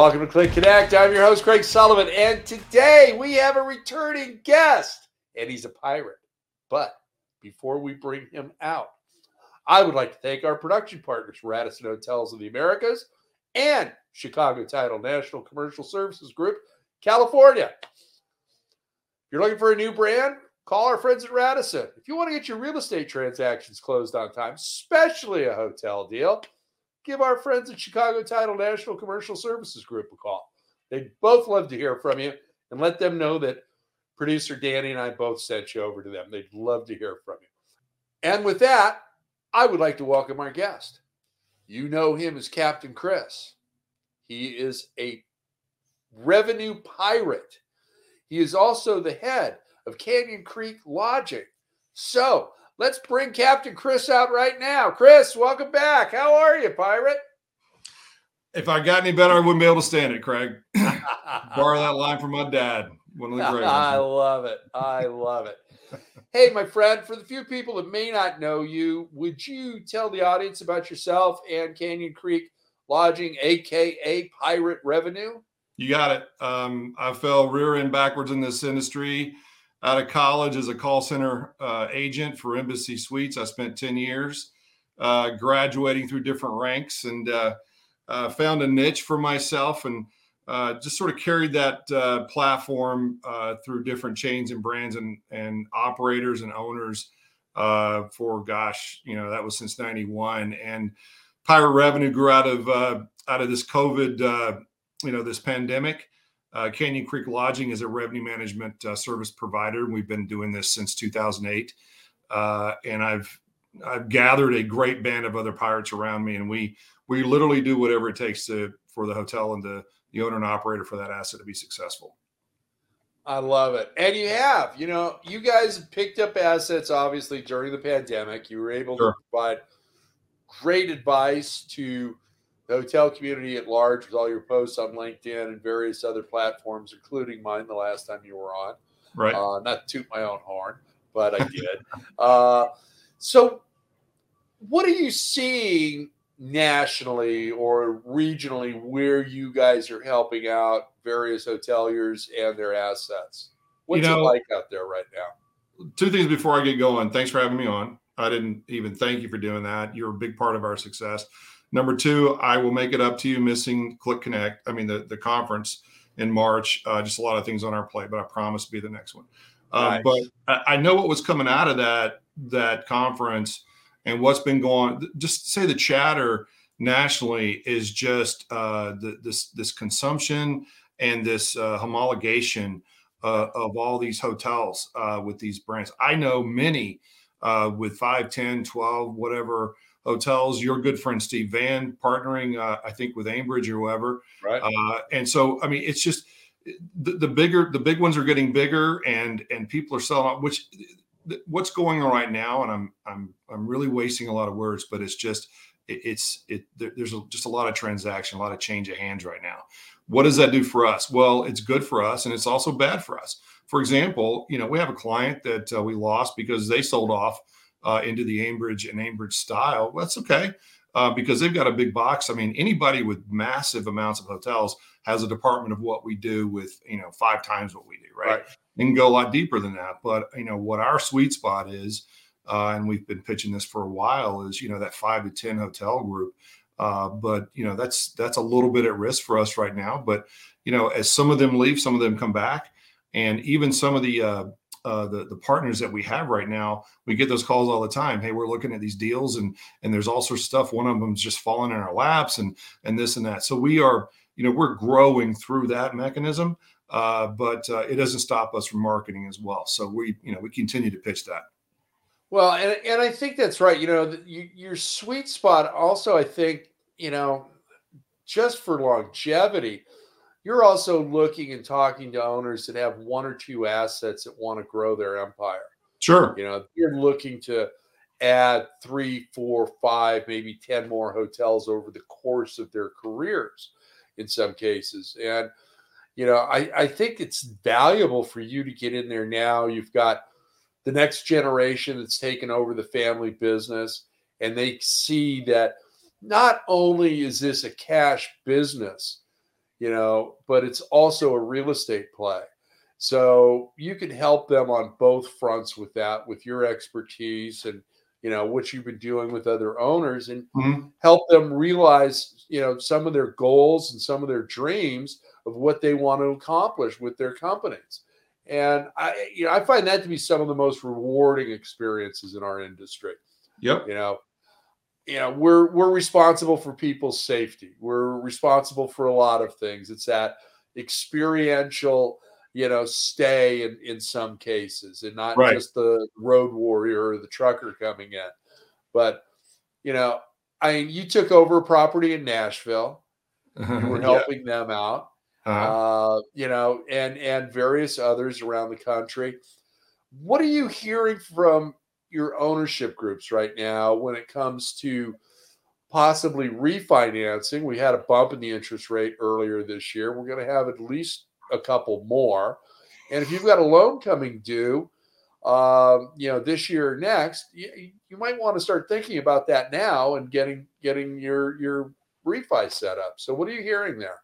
Welcome to CLIC Connect. I'm your host, Craig Sullivan, and today we have a returning guest, and he's a pirate. But before we bring him out, I would like to thank our production partners, Radisson Hotels of the Americas and Chicago Title National Commercial Services Group, California. If you're looking for a new brand, call our friends at Radisson. If you want to get your real estate transactions closed on time, especially a hotel deal, give our friends at Chicago Title National Commercial Services Group a call. They'd both love to hear from you and let them know that producer Danny and I both sent you over to them. They'd love to hear from you. And with that, I would like to welcome our guest. You know him as Captain Chris. He is a revenue pirate. He is also the head of Canyon Creek Lodging. So let's bring Captain Chris out right now. Chris, welcome back. How are you, pirate? If I got any better, I wouldn't be able to stand it, Craig. Borrow that line from my dad. One of the great I love it. I love it. hey, my friend, for the few people that may not know you, would you tell the audience about yourself and Canyon Creek Lodging, aka Pirate Revenue? You got it. Um, I fell rear end backwards in this industry out of college as a call center uh, agent for Embassy Suites. I spent 10 years uh, graduating through different ranks and uh, uh found a niche for myself and uh, just sort of carried that uh, platform through different chains and brands and, and operators and owners for, gosh, you know, that was since 91. And Pirate Revenue grew out of, out of this COVID, you know, this pandemic. Uh, Canyon Creek Lodging is a revenue management uh, service provider. We've been doing this since 2008, uh, and I've I've gathered a great band of other pirates around me, and we we literally do whatever it takes to for the hotel and the the owner and operator for that asset to be successful. I love it, and you have. You know, you guys picked up assets obviously during the pandemic. You were able sure. to provide great advice to the hotel community at large with all your posts on LinkedIn and various other platforms, including mine the last time you were on. Right. Uh, not toot my own horn, but I did. uh, so, what are you seeing nationally or regionally where you guys are helping out various hoteliers and their assets? What's you know, it like out there right now? Two things before I get going. Thanks for having me on. I didn't even thank you for doing that. You're a big part of our success. Number two, I will make it up to you missing CLIC Connect. I mean, the, the conference in March. Uh, just a lot of things on our plate, but I promise to be the next one. Uh, nice. But I, I, know what was coming out of that that conference and what's been going. Just say the chatter nationally is just uh, the, this this consumption and this uh, homologation uh, of all these hotels uh, with these brands. I know many with 5, 10, 12, whatever hotels. Your good friend Steve Van partnering, uh, I think, with Aimbridge or whoever. Right. Uh, and so, I mean, it's just the, the, bigger, the big ones are getting bigger, and and people are selling. Which what's going on right now, and I'm I'm I'm really wasting a lot of words, but it's just it, it's it. There, there's a, just a lot of transaction, a lot of change of hands right now. What does that do for us? Well, it's good for us, and it's also bad for us. For example, you know, we have a client that uh, we lost because they sold off uh, into the Aimbridge and Aimbridge style, well, that's okay uh, because they've got a big box. I mean, anybody with massive amounts of hotels has a department of what we do with you know five times what we do, right? right. And go a lot deeper than that. But you know what our sweet spot is, uh, and we've been pitching this for a while, is you know that five to ten hotel group. Uh, but you know that's that's a little bit at risk for us right now. But you know, as some of them leave, some of them come back, and even some of the uh, the the partners that we have right now, we get those calls all the time. Hey, we're looking at these deals, and and there's all sorts of stuff. One of them's just falling in our laps, and and this and that. So we are, you know, we're growing through that mechanism, uh, but uh, it doesn't stop us from marketing as well. So we, you know, we continue to pitch that. Well, and and I think that's right. You know, you, your sweet spot also, I think, you know, just for longevity you're also looking and talking to owners that have one or two assets that want to grow their empire. Sure. You know, you're looking to add three, four, five, maybe 10 more hotels over the course of their careers in some cases. And, you know, I, I think it's valuable for you to get in there now. You've got the next generation that's taken over the family business, and they see that not only is this a cash business, you know, but it's also a real estate play. So you can help them on both fronts with that, with your expertise and you know what you've been doing with other owners, and mm-hmm. help them realize you know some of their goals and some of their dreams of what they want to accomplish with their companies. And I, you know, I find that to be some of the most rewarding experiences in our industry. Yep. You know, you know, we're we're responsible for people's safety. We're responsible for a lot of things. It's that experiential you know, stay in, in some cases and not right. just the road warrior or the trucker coming in. But, you know, I mean, you took over a property in Nashville. You were helping yeah. them out. Uh-huh. Uh, you know, and and various others around the country. What are you hearing from your ownership groups right now when it comes to possibly refinancing? We had a bump in the interest rate earlier this year. We're going to have at least a couple more. And if you've got a loan coming due, um, you know, this year or next, you, you might want to start thinking about that now and getting getting your your refi set up. So, what are you hearing there?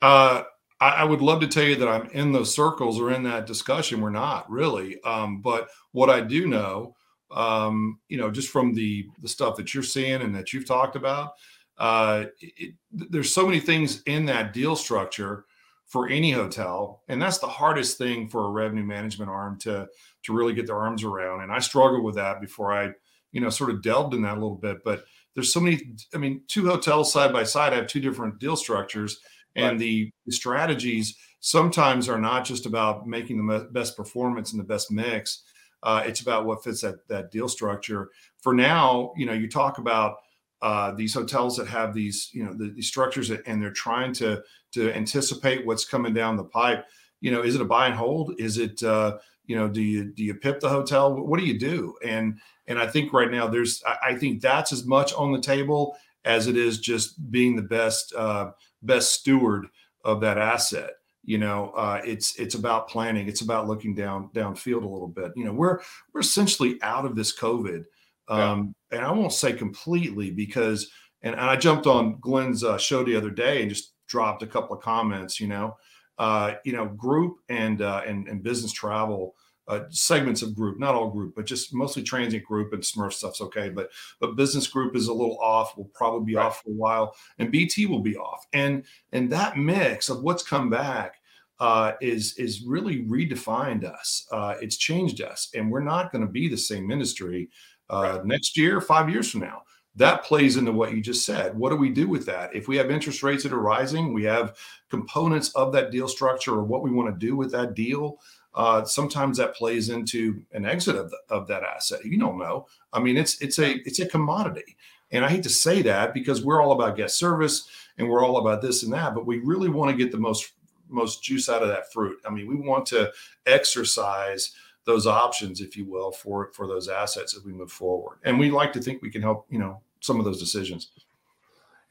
Uh, I, I, would love to tell you that I'm in those circles or in that discussion. We're not really, um, but what I do know, um, you know, just from the the stuff that you're seeing and that you've talked about, uh, it, there's so many things in that deal structure for any hotel and that's the hardest thing for a revenue management arm to to really get their arms around and i struggled with that before i you know sort of delved in that a little bit but there's so many i mean two hotels side by side have two different deal structures and right. the, the strategies sometimes are not just about making the best performance and the best mix uh, it's about what fits that that deal structure for now you know you talk about uh, these hotels that have these you know the, these structures and they're trying to to anticipate what's coming down the pipe. You know, is it a buy and hold? Is it uh, you know, do you do you pip the hotel? What do you do? And and I think right now there's I think that's as much on the table as it is just being the best uh, best steward of that asset. You know, uh, it's it's about planning. It's about looking down downfield a little bit. You know, we're we're essentially out of this COVID, um, yeah. and I won't say completely because. And, and I jumped on Glenn's uh, show the other day and just dropped a couple of comments. You know, uh, you know, group and uh, and and business travel. Uh, segments of group, not all group, but just mostly transient group and SMERF stuff's okay. But but business group is a little off. Will probably be right. off for a while, and BT will be off. And and that mix of what's come back uh, is is really redefined us. Uh, it's changed us, and we're not going to be the same industry uh, right. next year, five years from now that plays into what you just said. What do we do with that? If we have interest rates that are rising, we have components of that deal structure or what we want to do with that deal. Uh, sometimes that plays into an exit of, the, of that asset. You don't know. I mean, it's it's a it's a commodity, and I hate to say that because we're all about guest service and we're all about this and that, but we really want to get the most most juice out of that fruit. I mean, we want to exercise those options, if you will, for for those assets as we move forward. And we like to think we can help, you know, some of those decisions.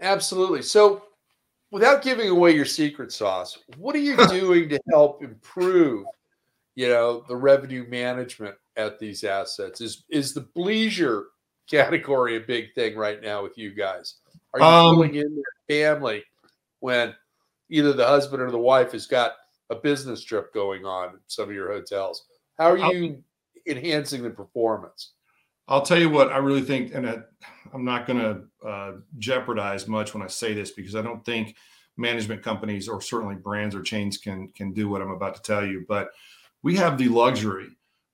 Absolutely. So, without giving away your secret sauce, what are you doing to help improve, you know, the revenue management at these assets? Is is the bleisure category a big thing right now with you guys? Are you um, pulling in their family when either the husband or the wife has got a business trip going on in some of your hotels? How are you I'll, enhancing the performance? I'll tell you what I really think, and I, am not going to uh, jeopardize much when I say this because I don't think management companies or certainly brands or chains can can do what I'm about to tell you. But we have the luxury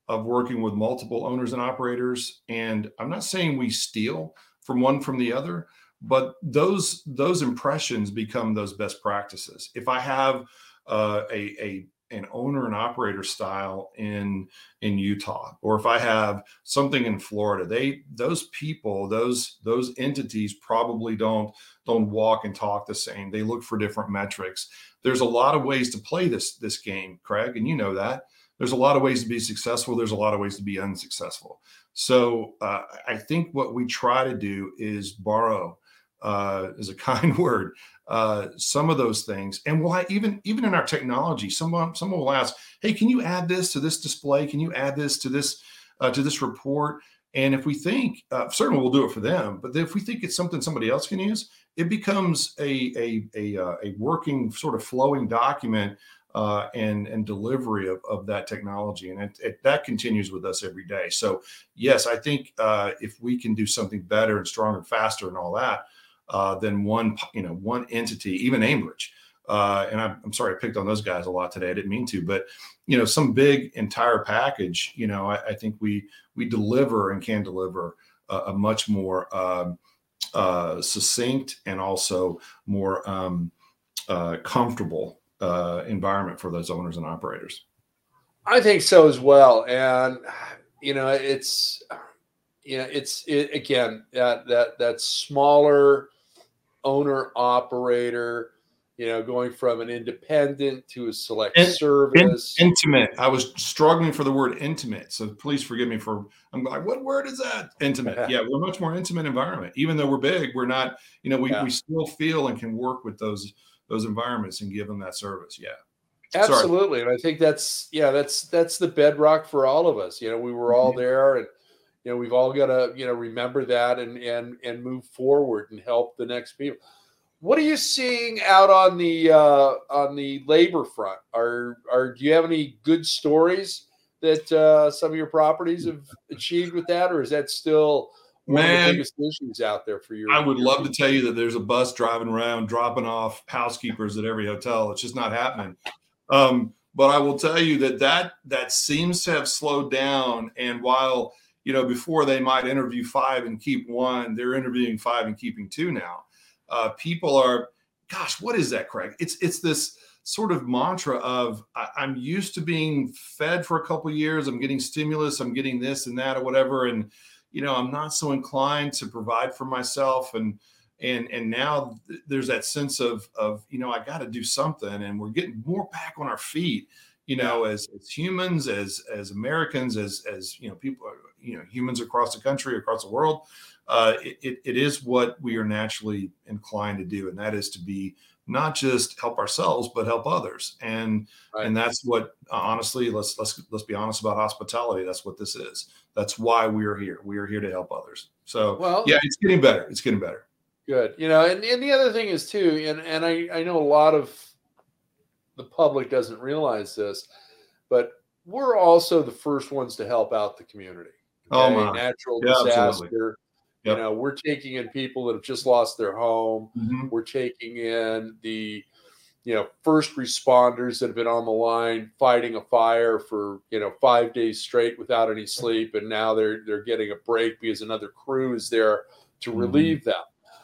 of working with multiple owners and operators, and I'm not saying we steal from one from the other, but those those impressions become those best practices. If I have uh, a, a an owner and operator style in in Utah or if I have something in Florida they those people those those entities probably don't don't walk and talk the same. They look for different metrics. There's a lot of ways to play this this game Craig and you know that there's a lot of ways to be successful there's a lot of ways to be unsuccessful so uh, I think what we try to do is borrow uh, is a kind word uh, some of those things. And we'll even even in our technology, someone someone will ask, "Hey, can you add this to this display? Can you add this to this uh, to this report?" And if we think, uh, certainly we'll do it for them, but if we think it's something somebody else can use, it becomes a a a, uh, a working sort of flowing document uh, and and delivery of, of that technology, and it, it, that continues with us every day. So yes, I think uh, if we can do something better and stronger, and faster, and all that, uh, than one you know one entity, even Aimbridge. Uh, and I'm, I'm, sorry I picked on those guys a lot today. I didn't mean to, but you know, some big entire package. You know, I, I think we we deliver and can deliver a, a much more um, uh, succinct and also more um, uh, comfortable uh, environment for those owners and operators. I think so as well, and you know, it's you know, it's it, again that that that smaller owner operator you know, going from an independent to a select in, service. In, intimate. I was struggling for the word intimate. So please forgive me for, I'm like, what word is that? Intimate. yeah, we're much more intimate environment. Even though we're big, we're not, you know, we, yeah. we still feel and can work with those, those environments and give them that service. Yeah. Absolutely. Sorry. And I think that's, yeah, that's, that's the bedrock for all of us. You know, we were all mm-hmm. there and, you know, we've all got to, you know, remember that and, and, and move forward and help the next people. What are you seeing out on the uh, on the labor front? Are are do you have any good stories that uh, some of your properties have achieved with that, or is that still one Man, of the biggest issues out there for you? I would love people? to tell you that there's a bus driving around dropping off housekeepers at every hotel. It's just not happening. Um, but I will tell you that that that seems to have slowed down. And while you know before they might interview five and keep one, they're interviewing five and keeping two now uh, people are, gosh, what is that, Craig? It's it's this sort of mantra of I, am used to being fed for a couple years. I'm getting stimulus. I'm getting this and that or whatever, and you know I'm not so inclined to provide for myself and and and now th- there's that sense of of you know I got to do something, and we're getting more back on our feet. You know, as as humans, as as Americans, as as you know, people, you know, humans across the country, across the world, uh, it, it is what we are naturally inclined to do, and that is to be not just help ourselves but help others. And right. and that's what uh, honestly let's let's let's be honest about hospitality. That's what this is. That's why we are here. We are here to help others. So well yeah it's getting better. It's getting better. Good. You know and, and the other thing is too and and i i know a lot of the public doesn't realize this but we're also the first ones to help out the community. Oh, okay? oh my. natural yeah, disaster. absolutely. Yep. You know, we're taking in people that have just lost their home. Mm-hmm. We're taking in the, you know, first responders that have been on the line fighting a fire for you know five days straight without any sleep, and now they're they're getting a break because another crew is there to mm-hmm. relieve them.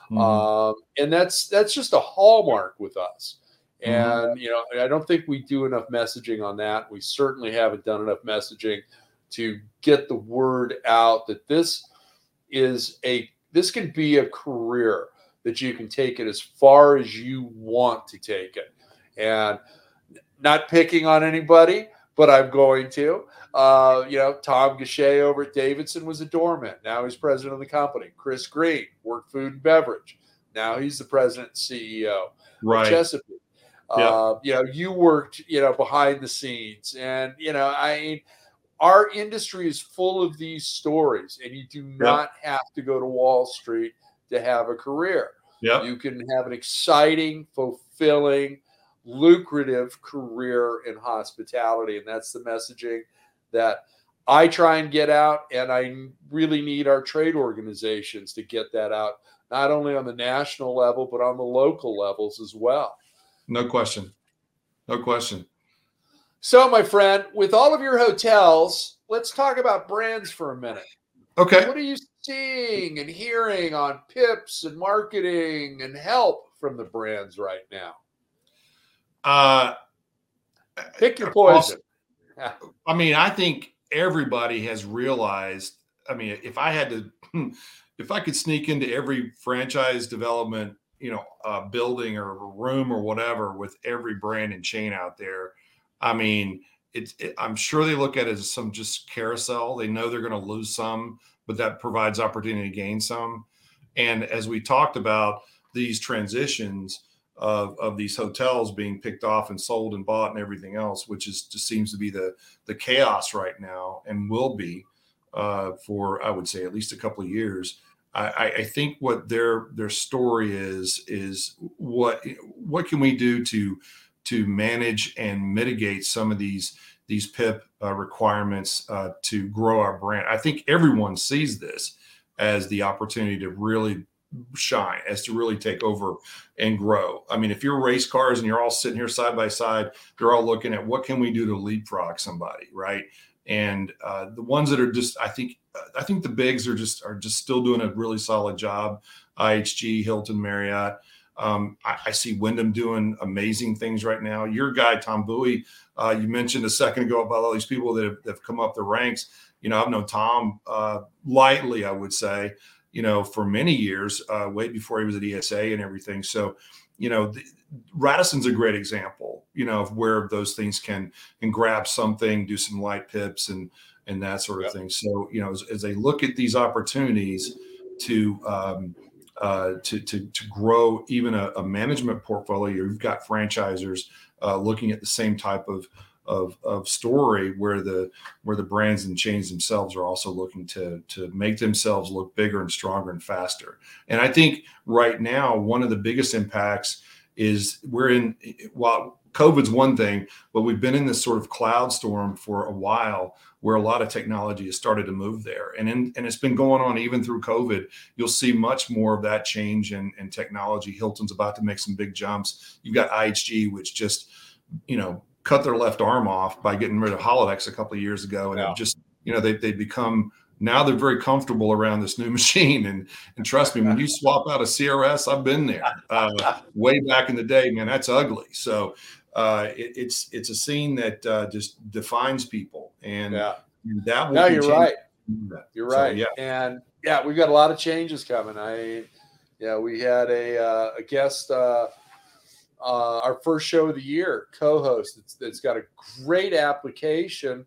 Mm-hmm. Um, and that's that's just a hallmark with us. Mm-hmm. And you know, I don't think we do enough messaging on that. We certainly haven't done enough messaging to get the word out that this is a this can be a career that you can take it as far as you want to take it. And not picking on anybody, but I'm going to. Uh, you know, Thom Geshay over at Davidson was a doorman. Now he's president of the company. Chris Green worked food and beverage. Now he's the president and CEO. Right. Chesapeake. Yeah. Uh, you know, you worked, you know, behind the scenes. And, you know, I our industry is full of these stories, and you do not yep. have to go to Wall Street to have a career. Yep. You can have an exciting, fulfilling, lucrative career in hospitality. And that's the messaging that I try and get out. And I really need our trade organizations to get that out, not only on the national level, but on the local levels as well. No question. No question. So, my friend, with all of your hotels, let's talk about brands for a minute. Okay. What are you seeing and hearing on pips and marketing and help from the brands right now? Uh, Pick your poison. I mean, I think everybody has realized. I mean, if I had to, if I could sneak into every franchise development, you know, uh, building or room or whatever with every brand and chain out there, I mean, it's it, I'm sure they look at it as some just carousel. They know they're going to lose some, but that provides opportunity to gain some. And as we talked about these transitions of, of these hotels being picked off and sold and bought and everything else, which is just seems to be the the chaos right now and will be. uh, for I would say at least a couple of years. I, I, think what their their story is is what what can we do to to manage and mitigate some of these these PIP uh, requirements uh, to grow our brand. I think everyone sees this as the opportunity to really shine, as to really take over and grow. I mean, if you're race cars and you're all sitting here side by side, they're all looking at what can we do to leapfrog somebody, right? And uh, the ones that are just, I think, uh, I think the bigs are just are just still doing a really solid job. IHG, Hilton, Marriott. Um, I, I, see Wyndham doing amazing things right now. Your guy Tom Buoy, uh, you mentioned a second ago about all these people that have, that have come up the ranks. You know, I've known Tom uh, lightly, I would say, you know, for many years, uh, way before he was at ESA and everything. So, you know, the, Radisson's a great example, you know, of where those things can can grab something, do some light pips and and that sort of yep. thing. So, you know, as, as, they look at these opportunities to um, uh, to, to to grow even a, a, management portfolio, you've got franchisers uh, looking at the same type of of, of story where the where the brands and chains themselves are also looking to to make themselves look bigger and stronger and faster. And I think right now one of the biggest impacts is we're in while COVID's one thing, but we've been in this sort of cloud storm for a while where a lot of technology has started to move there. And in, and it's been going on even through COVID. You'll see much more of that change in, in technology. Hilton's about to make some big jumps. You've got IHG, which just, you know, cut their left arm off by getting rid of Holidex a couple of years ago. And yeah. just, you know, they, they become now they're very comfortable around this new machine. And and trust me, when you swap out a CRS, I've been there uh, way back in the day, man. That's ugly. So uh, it, it's it's a scene that uh, just defines people, and yeah. that will. No, you're right. You're right. Yeah, and yeah, we've got a lot of changes coming. I, yeah, we had a uh, a guest. Uh, uh, our first show of the year co-host it's, it's got a great application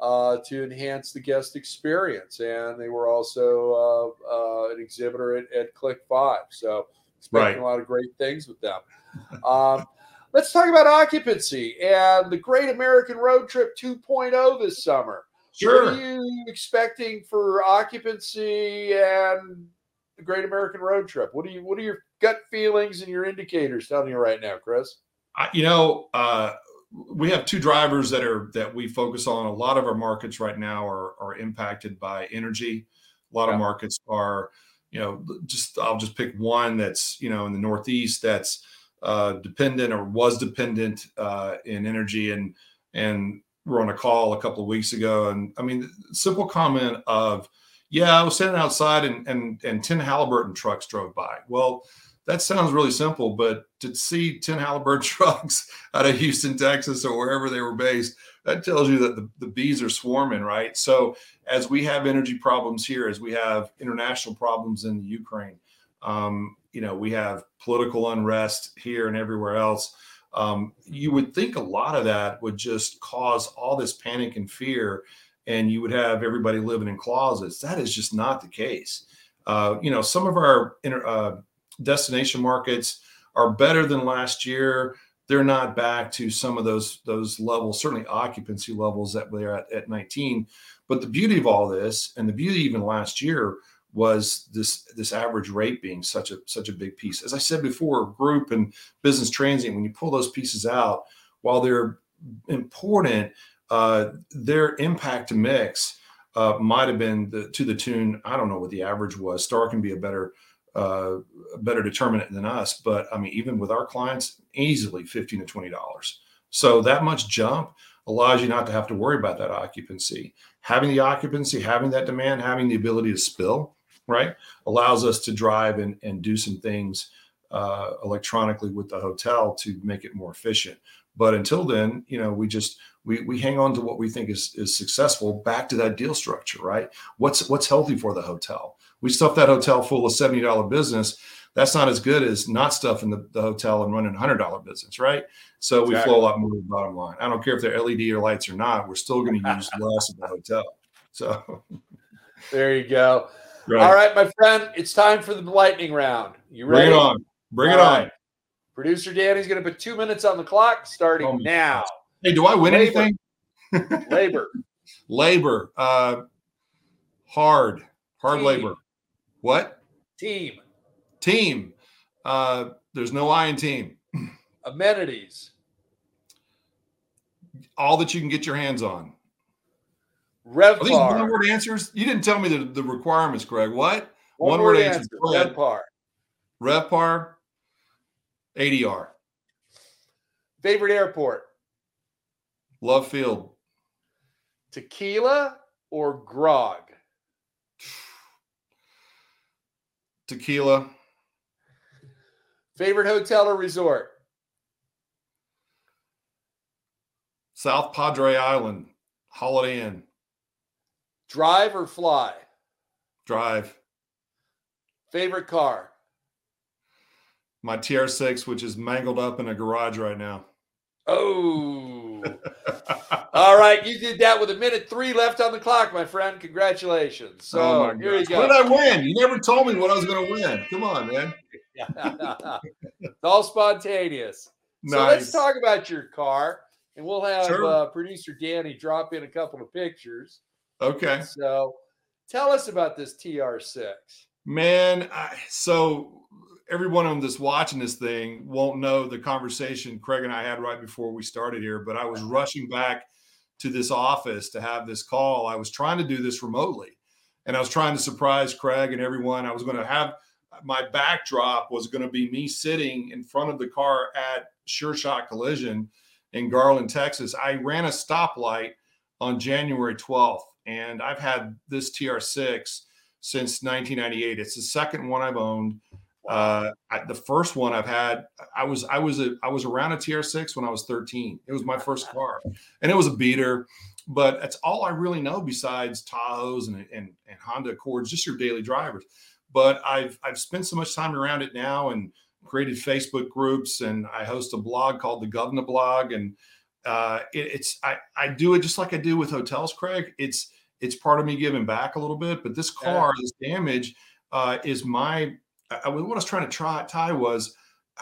uh, to enhance the guest experience. And they were also uh, uh, an exhibitor at, at CLIC Five. So expecting right. a lot of great things with them. Um, let's talk about occupancy and the Great American Road Trip 2.0 this summer. Sure. What are you expecting for occupancy and the Great American Road Trip? What are you? What are your gut feelings and your indicators telling you right now, Chris? I, you know, uh, we have two drivers that are that we focus on. A lot of our markets right now are are impacted by energy. A lot yeah. of markets are, you know, just I'll just pick one that's you know in the Northeast that's dependent or was dependent uh, in energy and and we're on a call a couple of weeks ago and I mean simple comment of yeah I was sitting outside and and and ten Halliburton trucks drove by. Well, that sounds really simple, but to see 10 Halliburton trucks out of Houston, Texas, or wherever they were based, that tells you that the, the bees are swarming, right? So, as we have energy problems here, as we have international problems in the Ukraine, um, you know, we have political unrest here and everywhere else. Um, you would think a lot of that would just cause all this panic and fear, and you would have everybody living in closets. That is just not the case. Uh, you know, some of our inter, uh, destination markets are better than last year. They're not back to some of those those levels, certainly occupancy levels that they're at at 19. But the beauty of all this, and the beauty even last year, was this this average rate being such a such a big piece. As I said before, group and business transient, when you pull those pieces out, while they're important, uh, their impact to mix uh, might have been the, to the tune. I don't know what the average was. Star can be a better uh, better determinant than us. But I mean, even with our clients, easily fifteen to twenty dollars. So that much jump allows you not to have to worry about that occupancy. Having the occupancy, having that demand, having the ability to spill, right, allows us to drive and, and do some things uh, electronically with the hotel to make it more efficient. But until then, you know, we just we we hang on to what we think is is successful. Back to that deal structure, right? What's what's healthy for the hotel? we stuff that hotel full of $70 business that's not as good as not stuffing the, the hotel and running a hundred dollar business, right? So exactly. we flow a lot more to the bottom line. I don't care if they're LED or lights or not. We're still going to use less of the hotel. So there you go. Right. All right, my friend, it's time for the lightning round. You ready? Bring it on. Bring All it right. on. Producer Danny's going to put two minutes on the clock starting oh, now. Hey, do I win Labor. anything? Labor. Labor. Uh, Hard, hard Team. labor. What? Team. Team. Uh, there's no I in team. Amenities. All that you can get your hands on. Are these one word answers? You didn't tell me the, the requirements, Greg. What? One one word word answer. answer. Go ahead. RevPAR. RevPAR, ADR, Favorite airport. Love Field, Tequila or grog. Tequila, Favorite hotel or resort. South Padre Island, Holiday Inn, Drive or fly. Drive, Favorite car. my TR6, which is mangled up in a garage right now. Oh. All right, you did that with a minute three left on the clock, my friend. Congratulations. So oh here you gosh. What did I win? You never told me what I was going to win. Come on, man. it's all spontaneous. Nice. So let's talk about your car, and we'll have Sure. uh, producer Danny drop in a couple of pictures. Okay. So tell us about this TR6. Man, I, so everyone that's watching this thing won't know the conversation Craig and I had right before we started here, but I was rushing back to this office to have this call. I was trying to do this remotely and I was trying to surprise Craig and everyone. I was going to have my backdrop was going to be me sitting in front of the car at Sure Shot Collision in Garland, Texas. I ran a stoplight on January 12th and I've had this TR6 since 1998. It's the second one I've owned. Uh, I, the first one I've had, I was I was a I was around a TR6 when I was 13. It was my first car, and it was a beater. But that's all I really know besides Tahoes and and, and Honda Accords, just your daily drivers. But I've I've spent so much time around it now and created Facebook groups, and I host a blog called the Governor Blog, and uh, it, it's I I do it just like I do with hotels, Craig. It's it's part of me giving back a little bit. But this Yeah. car, this damage, uh, is my. I, what I was trying to try tie was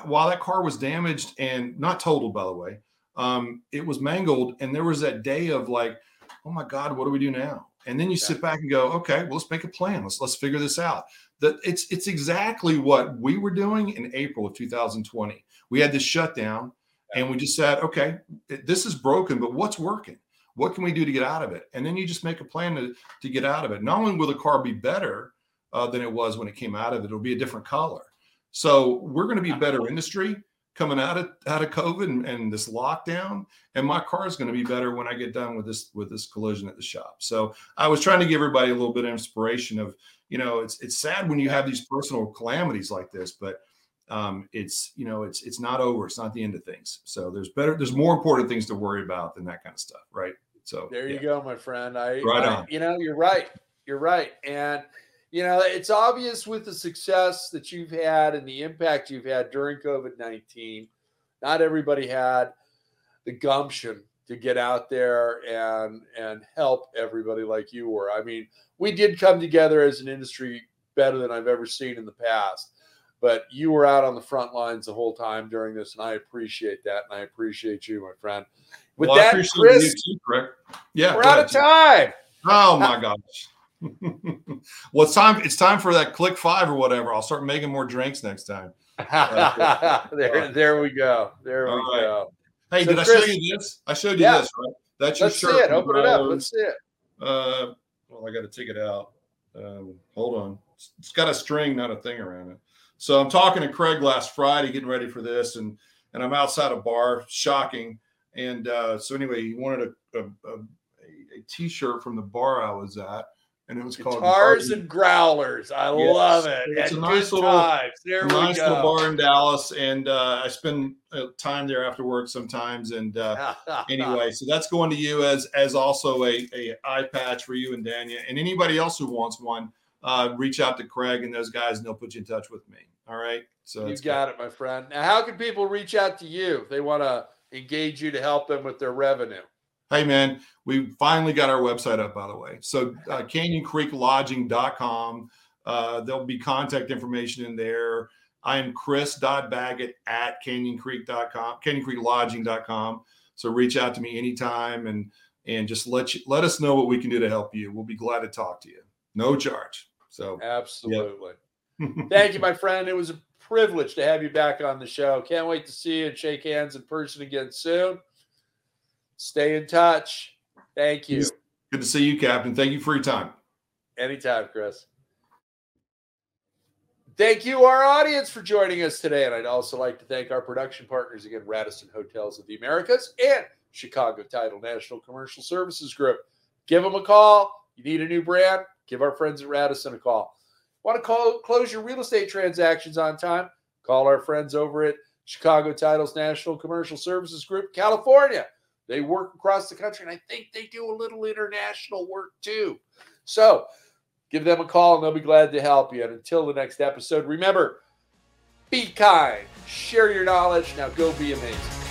while that car was damaged and not totaled, by the way, um, it was mangled, and there was that day of like, oh my God, what do we do now? And then you Yeah. sit back and go, okay, well, let's make a plan. Let's let's figure this out. That it's it's exactly what we were doing in April of 2020. We had this shutdown, and we just said, okay, this is broken, but what's working? What can we do to get out of it? And then you just make a plan to, to get out of it. Not only will the car be better uh, than it was when it came out of it, it'll be a different color. So we're going to be a better industry coming out of out of COVID and, and this lockdown. And my car is going to be better when I get done with this with this collision at the shop. So I was trying to give everybody a little bit of inspiration of, you know, it's it's sad when you have these personal calamities like this, but um, it's you know it's it's not over. It's not the end of things. So there's better there's more important things to worry about than that kind of stuff, right? So There you yeah. go, my friend. I, Right I- on. you know, you're right. You're right. And you know, it's obvious with the success that you've had and the impact you've had during COVID-19. Not everybody had the gumption to get out there and and help everybody like you were. I mean, we did come together as an industry better than I've ever seen in the past. But you were out on the front lines the whole time during this, and I appreciate that, and I appreciate you, my friend. With Well, that, Chris, too. Yeah, we're out of time. Oh my gosh. well, it's time. It's time for that CLIC five or whatever. I'll start making more drinks next time. there, there we go. There we All right. go. Hey, So, did I show you this? I showed you Yeah. this, right? That's your Let's see shirt. it. Open it up. Let's see it. Uh, well, I got to take it out. Um, hold on. It's got a string, not a thing around it. So I'm talking to Craig last Friday, getting ready for this, and and I'm outside a bar, shocking. And uh, so anyway, he wanted a a, a a t-shirt from the bar I was at, and it was called Guitars and growlers. I Yes. love it. It's a nice little- times. There nice little bar in Dallas, and uh, I spend uh, time there after work sometimes. And uh, anyway, so that's going to you as as also a, a eye patch for you and Dania, and anybody else who wants one. Uh, reach out to Craig and those guys, and they'll put you in touch with me. All right. So you got it, my friend. Now, how can people reach out to you if they want to engage you to help them with their revenue? Hey, man, we finally got our website up, by the way. So, uh, canyoncreeklodging.com. Uh, there'll be contact information in there. I am chris.baggett at canyoncreek.com, canyoncreeklodging.com. So, reach out to me anytime and and just let you let us know what we can do to help you. We'll be glad to talk to you. no charge. So absolutely. Thank you, my friend. It was a privilege to have you back on the show. Can't wait to see you and shake hands in person again soon. Stay in touch. Thank you. Good to see you, Captain. Thank you for your time. Anytime, Chris. Thank you, our audience, for joining us today. And I'd also like to thank our production partners again, Radisson Hotels of the Americas and Chicago Title National Commercial Services Group. Give them a call. You need a new brand? Give our friends at Radisson a call. Want to call, close your real estate transactions on time? Call our friends over at Chicago Titles National Commercial Services Group, California. They work across the country, and I think they do a little international work too. So give them a call, and they'll be glad to help you. And until the next episode, remember be kind, share your knowledge. Now go be amazing.